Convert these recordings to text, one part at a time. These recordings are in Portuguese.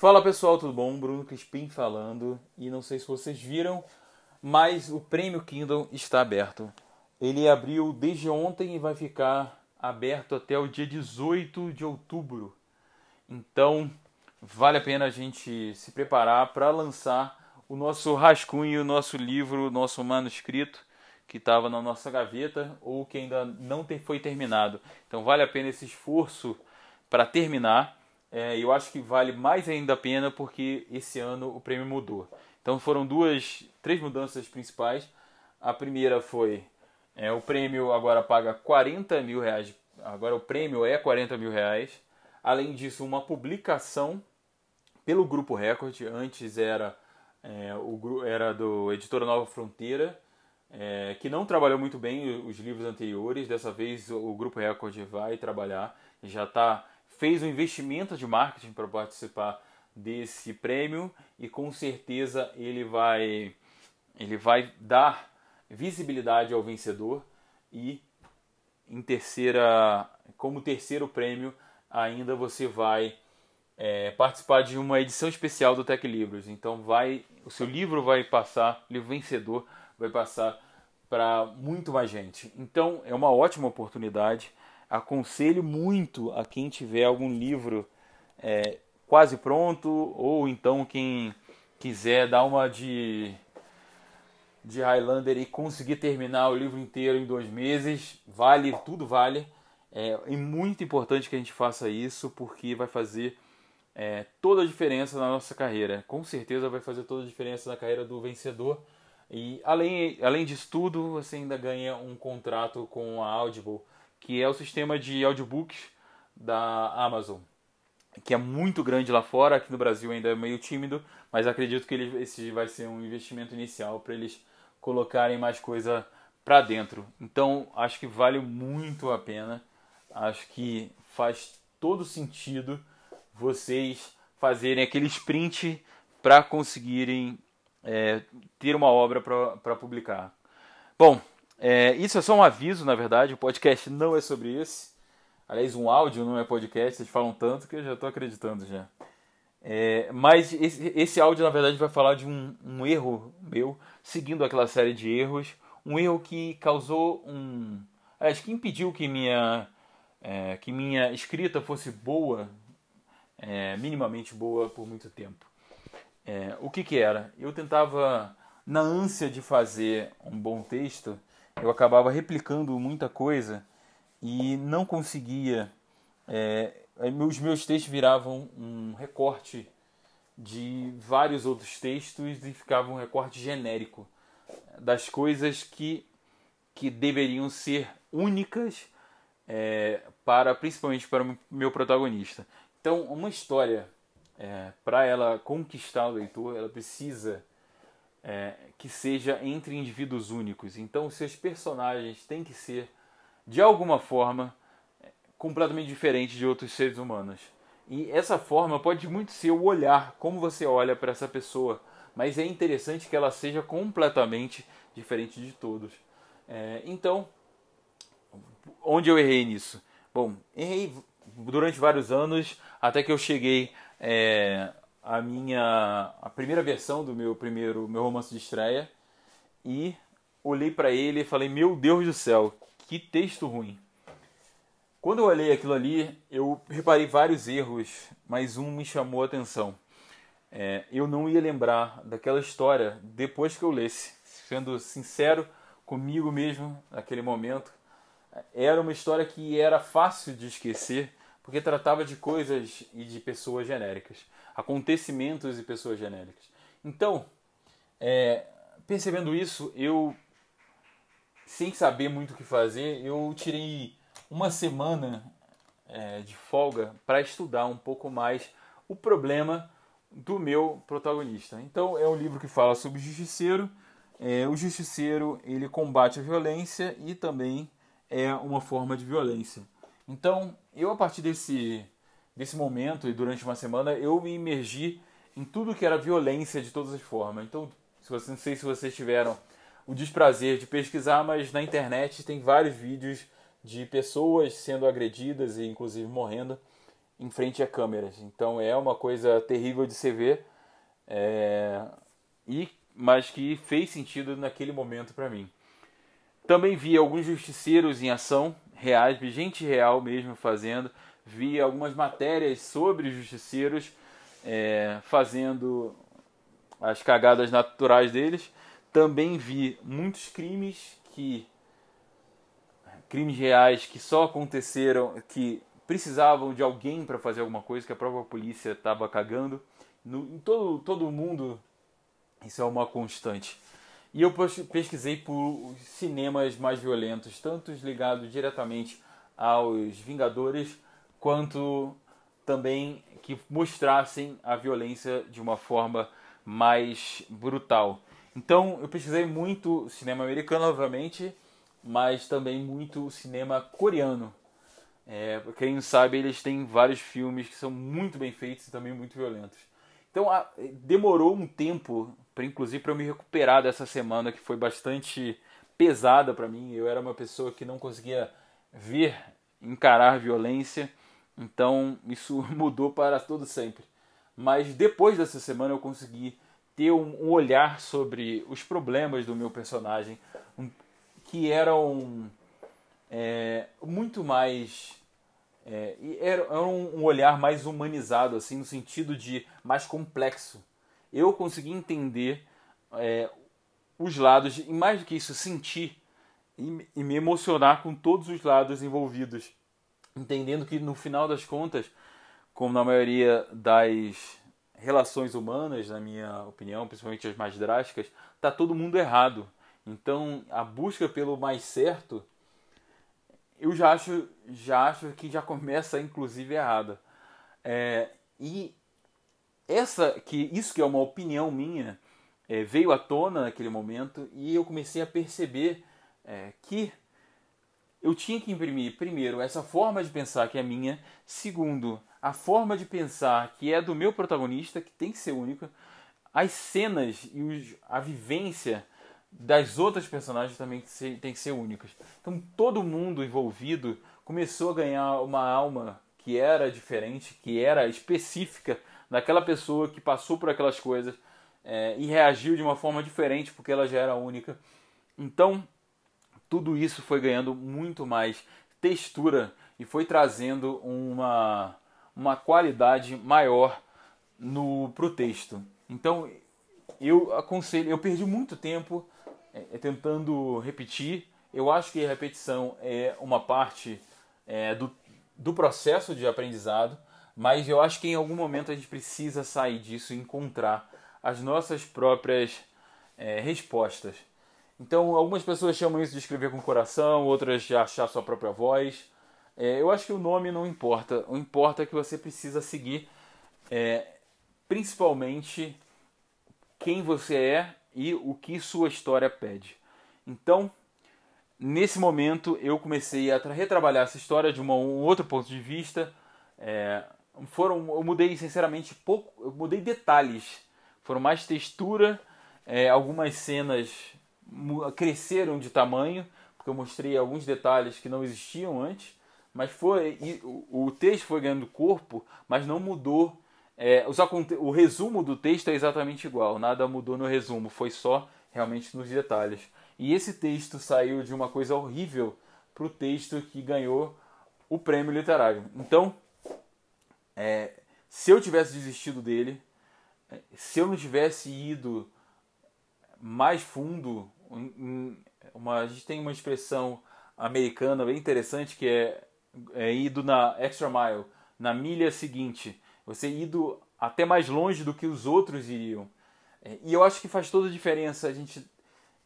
Fala pessoal, tudo bom? Bruno Crispim falando. E não sei se vocês viram, mas o prêmio Kindle está aberto. Ele abriu desde ontem e vai ficar aberto até o dia 18 de outubro. Então, vale a pena a gente se preparar para lançar o nosso rascunho, o nosso livro, o nosso manuscrito que estava na nossa gaveta ou que ainda não foi terminado. Então, vale a pena esse esforço para terminar é, eu acho que vale mais ainda a pena porque esse ano o prêmio mudou. Então foram duas, três mudanças principais. A primeira foi é, o prêmio agora paga 40 mil reais. Agora o prêmio é 40 mil reais. Além disso, uma publicação pelo Grupo Record. Antes era, é, o, era do Editora Nova Fronteira, é, que não trabalhou muito bem os livros anteriores. Dessa vez o Grupo Record vai trabalhar. Já está fez um investimento de marketing para participar desse prêmio e com certeza ele vai ele vai dar visibilidade ao vencedor e em terceira como terceiro prêmio ainda você vai é, participar de uma edição especial do Tech Livros. Então vai o seu livro vai passar o livro vencedor vai passar para muito mais gente. Então é uma ótima oportunidade aconselho muito a quem tiver algum livro é, quase pronto ou então quem quiser dar uma de de Highlander e conseguir terminar o livro inteiro em dois meses, vale, tudo vale. É, é muito importante que a gente faça isso porque vai fazer é, toda a diferença na nossa carreira. Com certeza vai fazer toda a diferença na carreira do vencedor. E além, além disso tudo, você ainda ganha um contrato com a Audible que é o sistema de audiobooks da Amazon, que é muito grande lá fora, aqui no Brasil ainda é meio tímido, mas acredito que ele, esse vai ser um investimento inicial para eles colocarem mais coisa para dentro. Então acho que vale muito a pena, acho que faz todo sentido vocês fazerem aquele sprint para conseguirem é, ter uma obra para publicar. Bom, é, isso é só um aviso, na verdade, o podcast não é sobre isso. Aliás, um áudio não é podcast, vocês falam tanto que eu já estou acreditando já. É, mas esse, esse, áudio, na verdade, vai falar de um, um, erro meu, seguindo aquela série de erros. Um erro que causou um. Acho que impediu que minha, é, que minha escrita fosse boa, é, minimamente boa, por muito tempo. É, o que, que era? Eu tentava, na ânsia de fazer um bom texto, eu acabava replicando muita coisa e não conseguia. É, os meus textos viravam um recorte de vários outros textos e ficava um recorte genérico das coisas que, que deveriam ser únicas é, para principalmente para o meu protagonista. Então, uma história é, para ela conquistar o leitor, ela precisa é, que seja entre indivíduos únicos. Então, seus personagens têm que ser, de alguma forma, completamente diferentes de outros seres humanos. E essa forma pode muito ser o olhar, como você olha para essa pessoa, mas é interessante que ela seja completamente diferente de todos. É, então, onde eu errei nisso? Bom, errei durante vários anos, até que eu cheguei é, a minha a primeira versão do meu primeiro meu romance de estreia e olhei para ele e falei: "Meu Deus do céu, que texto ruim". Quando eu olhei aquilo ali, eu reparei vários erros, mas um me chamou a atenção. É, eu não ia lembrar daquela história depois que eu lesse. Sendo sincero comigo mesmo naquele momento, era uma história que era fácil de esquecer, porque tratava de coisas e de pessoas genéricas acontecimentos e pessoas genéricas. Então, é, percebendo isso, eu, sem saber muito o que fazer, eu tirei uma semana é, de folga para estudar um pouco mais o problema do meu protagonista. Então, é um livro que fala sobre o justiceiro. É, o justiceiro ele combate a violência e também é uma forma de violência. Então, eu a partir desse nesse momento e durante uma semana eu me imergi em tudo que era violência de todas as formas. Então, se você, não sei se vocês tiveram o desprazer de pesquisar, mas na internet tem vários vídeos de pessoas sendo agredidas e inclusive morrendo. em frente a câmeras. Então é uma coisa terrível de se ver, é, e mas que fez sentido naquele momento para mim. Também vi alguns justiceiros em ação reais, gente real mesmo fazendo, vi algumas matérias sobre justiceiros é, fazendo as cagadas naturais deles. Também vi muitos crimes que crimes reais que só aconteceram, que precisavam de alguém para fazer alguma coisa, que a própria polícia estava cagando. No, em todo, todo mundo, isso é uma constante. E eu pesquisei por cinemas mais violentos, tanto ligados diretamente aos Vingadores, quanto também que mostrassem a violência de uma forma mais brutal. Então eu pesquisei muito cinema americano, obviamente, mas também muito cinema coreano. É, quem não sabe, eles têm vários filmes que são muito bem feitos e também muito violentos. Então a, demorou um tempo, pra, inclusive, para eu me recuperar dessa semana que foi bastante pesada para mim. Eu era uma pessoa que não conseguia ver, encarar violência. Então isso mudou para todo sempre. Mas depois dessa semana eu consegui ter um, olhar sobre os problemas do meu personagem, que eram é, muito mais é, era, era um, um olhar mais humanizado assim no sentido de mais complexo eu consegui entender é, os lados e mais do que isso sentir e, e me emocionar com todos os lados envolvidos entendendo que no final das contas como na maioria das relações humanas, na minha opinião, principalmente as mais drásticas, tá todo mundo errado. Então, a busca pelo mais certo, eu já acho, já acho que já começa inclusive errada. É, e essa que isso que é uma opinião minha é, veio à tona naquele momento e eu comecei a perceber é, que eu tinha que imprimir primeiro essa forma de pensar que é minha, segundo a forma de pensar que é do meu protagonista, que tem que ser única, as cenas e os, a vivência das outras personagens também tem que ser únicas. Então todo mundo envolvido começou a ganhar uma alma que era diferente, que era específica daquela pessoa que passou por aquelas coisas é, e reagiu de uma forma diferente porque ela já era única. Então tudo isso foi ganhando muito mais textura e foi trazendo uma uma qualidade maior no pro texto. Então eu aconselho, eu perdi muito tempo é, é, tentando repetir. Eu acho que a repetição é uma parte é, do, do processo de aprendizado, mas eu acho que em algum momento a gente precisa sair disso e encontrar as nossas próprias é, respostas. Então, algumas pessoas chamam isso de escrever com o coração, outras de achar sua própria voz. É, eu acho que o nome não importa. O importa é que você precisa seguir, é, principalmente quem você é e o que sua história pede. Então, nesse momento, eu comecei a retrabalhar essa história de uma, um outro ponto de vista. É, foram, eu mudei sinceramente pouco, eu mudei detalhes. Foram mais textura, é, algumas cenas cresceram de tamanho, porque eu mostrei alguns detalhes que não existiam antes mas foi o texto foi ganhando corpo, mas não mudou. É, os, o resumo do texto é exatamente igual, nada mudou no resumo, foi só realmente nos detalhes. E esse texto saiu de uma coisa horrível para o texto que ganhou o prêmio literário. Então, é, se eu tivesse desistido dele, é, se eu não tivesse ido mais fundo, uma, a gente tem uma expressão americana bem interessante que é é, ido na extra mile, na milha seguinte, você ido até mais longe do que os outros iriam. É, e eu acho que faz toda a diferença a gente.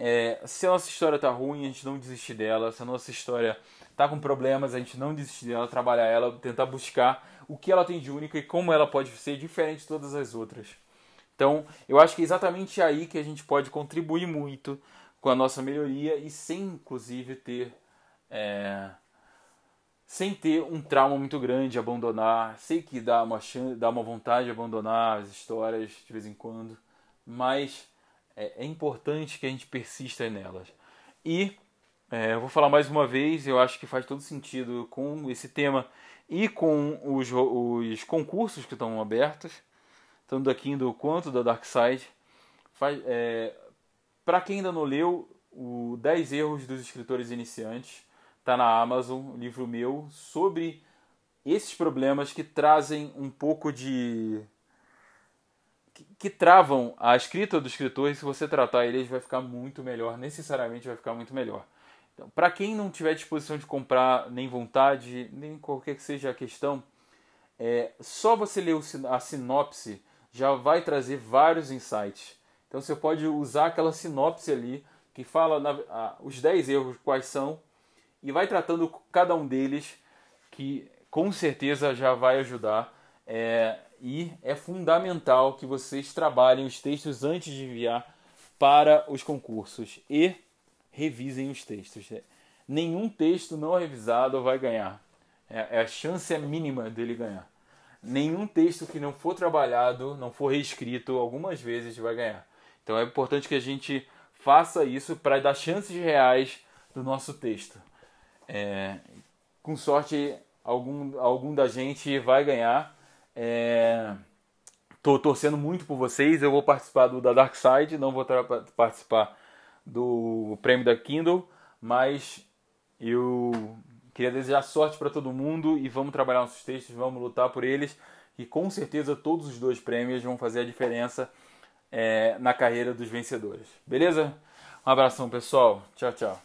É, se a nossa história tá ruim, a gente não desistir dela. Se a nossa história tá com problemas, a gente não desistir dela, trabalhar ela, tentar buscar o que ela tem de único e como ela pode ser diferente de todas as outras. Então, eu acho que é exatamente aí que a gente pode contribuir muito com a nossa melhoria e sem, inclusive, ter. É, sem ter um trauma muito grande, abandonar. Sei que dá uma, chance, dá uma vontade de abandonar as histórias de vez em quando, mas é, é importante que a gente persista nelas. E é, eu vou falar mais uma vez, eu acho que faz todo sentido com esse tema e com os, os concursos que estão abertos, tanto da Kindle quanto da Dark Side. É, Para quem ainda não leu, o 10 erros dos escritores iniciantes está na Amazon, livro meu, sobre esses problemas que trazem um pouco de. Que, que travam a escrita do escritor, e se você tratar eles, vai ficar muito melhor, necessariamente vai ficar muito melhor. Então, para quem não tiver disposição de comprar, nem vontade, nem qualquer que seja a questão, é, só você ler a sinopse já vai trazer vários insights. Então você pode usar aquela sinopse ali que fala na, os 10 erros quais são e vai tratando cada um deles que com certeza já vai ajudar. É, e é fundamental que vocês trabalhem os textos antes de enviar para os concursos e revisem os textos. Nenhum texto não revisado vai ganhar. É, é, a chance é mínima dele ganhar. Nenhum texto que não for trabalhado, não for reescrito algumas vezes vai ganhar. Então é importante que a gente faça isso para dar chances reais do nosso texto. É, com sorte, algum, algum da gente vai ganhar. Estou é, torcendo muito por vocês. Eu vou participar do da Dark Side, não vou participar do prêmio da Kindle, mas eu queria desejar sorte para todo mundo e vamos trabalhar nossos textos, vamos lutar por eles e com certeza todos os dois prêmios vão fazer a diferença é, na carreira dos vencedores. Beleza? Um abração, pessoal. Tchau, tchau.